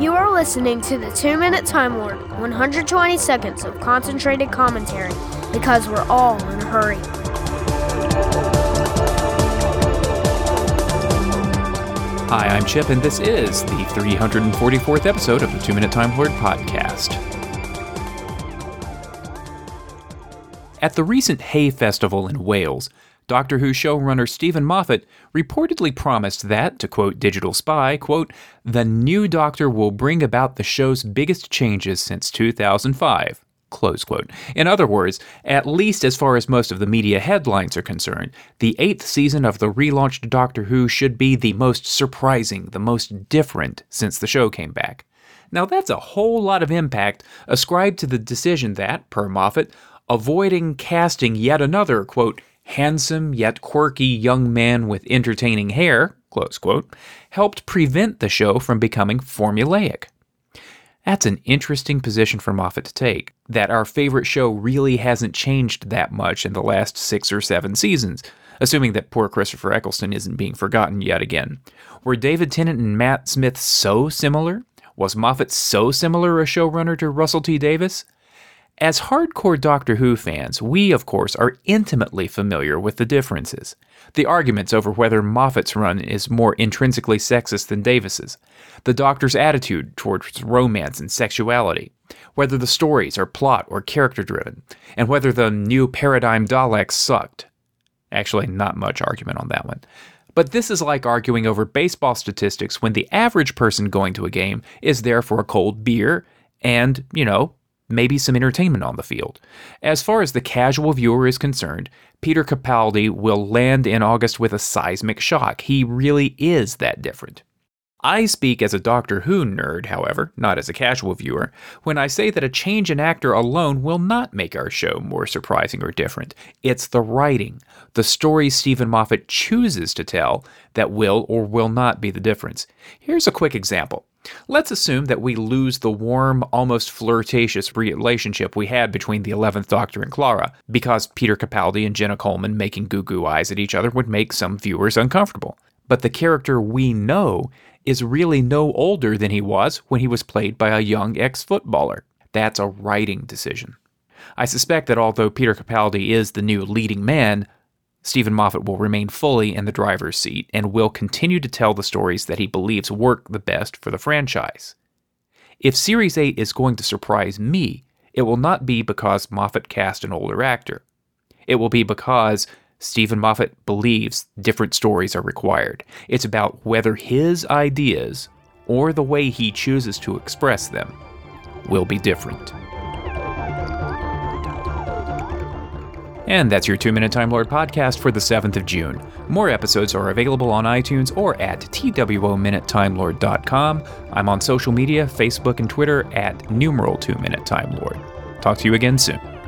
You are listening to the 2 Minute Time Lord, 120 seconds of concentrated commentary because we're all in a hurry. Hi, I'm Chip, and this is the 344th episode of the 2 Minute Time Lord podcast. At the recent Hay Festival in Wales, Doctor Who showrunner Steven Moffat reportedly promised that, to quote Digital Spy, quote, the new Doctor will bring about the show's biggest changes since 2005. Close quote. In other words, at least as far as most of the media headlines are concerned, the eighth season of the relaunched Doctor Who should be the most surprising, the most different since the show came back. Now, that's a whole lot of impact ascribed to the decision that, per Moffat, avoiding casting yet another, quote, handsome yet quirky young man with entertaining hair, close quote, helped prevent the show from becoming formulaic. That's an interesting position for Moffat to take, that our favorite show really hasn't changed that much in the last six or seven seasons, assuming that poor Christopher Eccleston isn't being forgotten yet again. Were David Tennant and Matt Smith so similar? Was Moffat so similar a showrunner to Russell T Davies? As hardcore Doctor Who fans, we, of course, are intimately familiar with the differences. The arguments over whether Moffat's run is more intrinsically sexist than Davies's, the Doctor's attitude towards romance and sexuality, whether the stories are plot or character driven, and whether the new paradigm Daleks sucked. Actually, not much argument on that one. But this is like arguing over baseball statistics when the average person going to a game is there for a cold beer and, you know, maybe some entertainment on the field. As far as the casual viewer is concerned, Peter Capaldi will land in August with a seismic shock. He really is that different. I speak as a Doctor Who nerd, however, not as a casual viewer, when I say that a change in actor alone will not make our show more surprising or different. It's the writing, the stories Steven Moffat chooses to tell, that will or will not be the difference. Here's a quick example. Let's assume that we lose the warm, almost flirtatious relationship we had between the 11th Doctor and Clara, because Peter Capaldi and Jenna Coleman making goo goo eyes at each other would make some viewers uncomfortable. But the character we know is really no older than he was when he was played by a young ex footballer. That's a writing decision. I suspect that although Peter Capaldi is the new leading man, Steven Moffat will remain fully in the driver's seat and will continue to tell the stories that he believes work the best for the franchise. If Series 8 is going to surprise me, it will not be because Moffat cast an older actor. It will be because Steven Moffat believes different stories are required. It's about whether his ideas, or the way he chooses to express them, will be different. And that's your 2 Minute Time Lord podcast for the 7th of June. More episodes are available on iTunes or at TWOMinuteTimeLord.com. I'm on social media, Facebook and Twitter at numeral 2 Minute Time Lord. Talk to you again soon.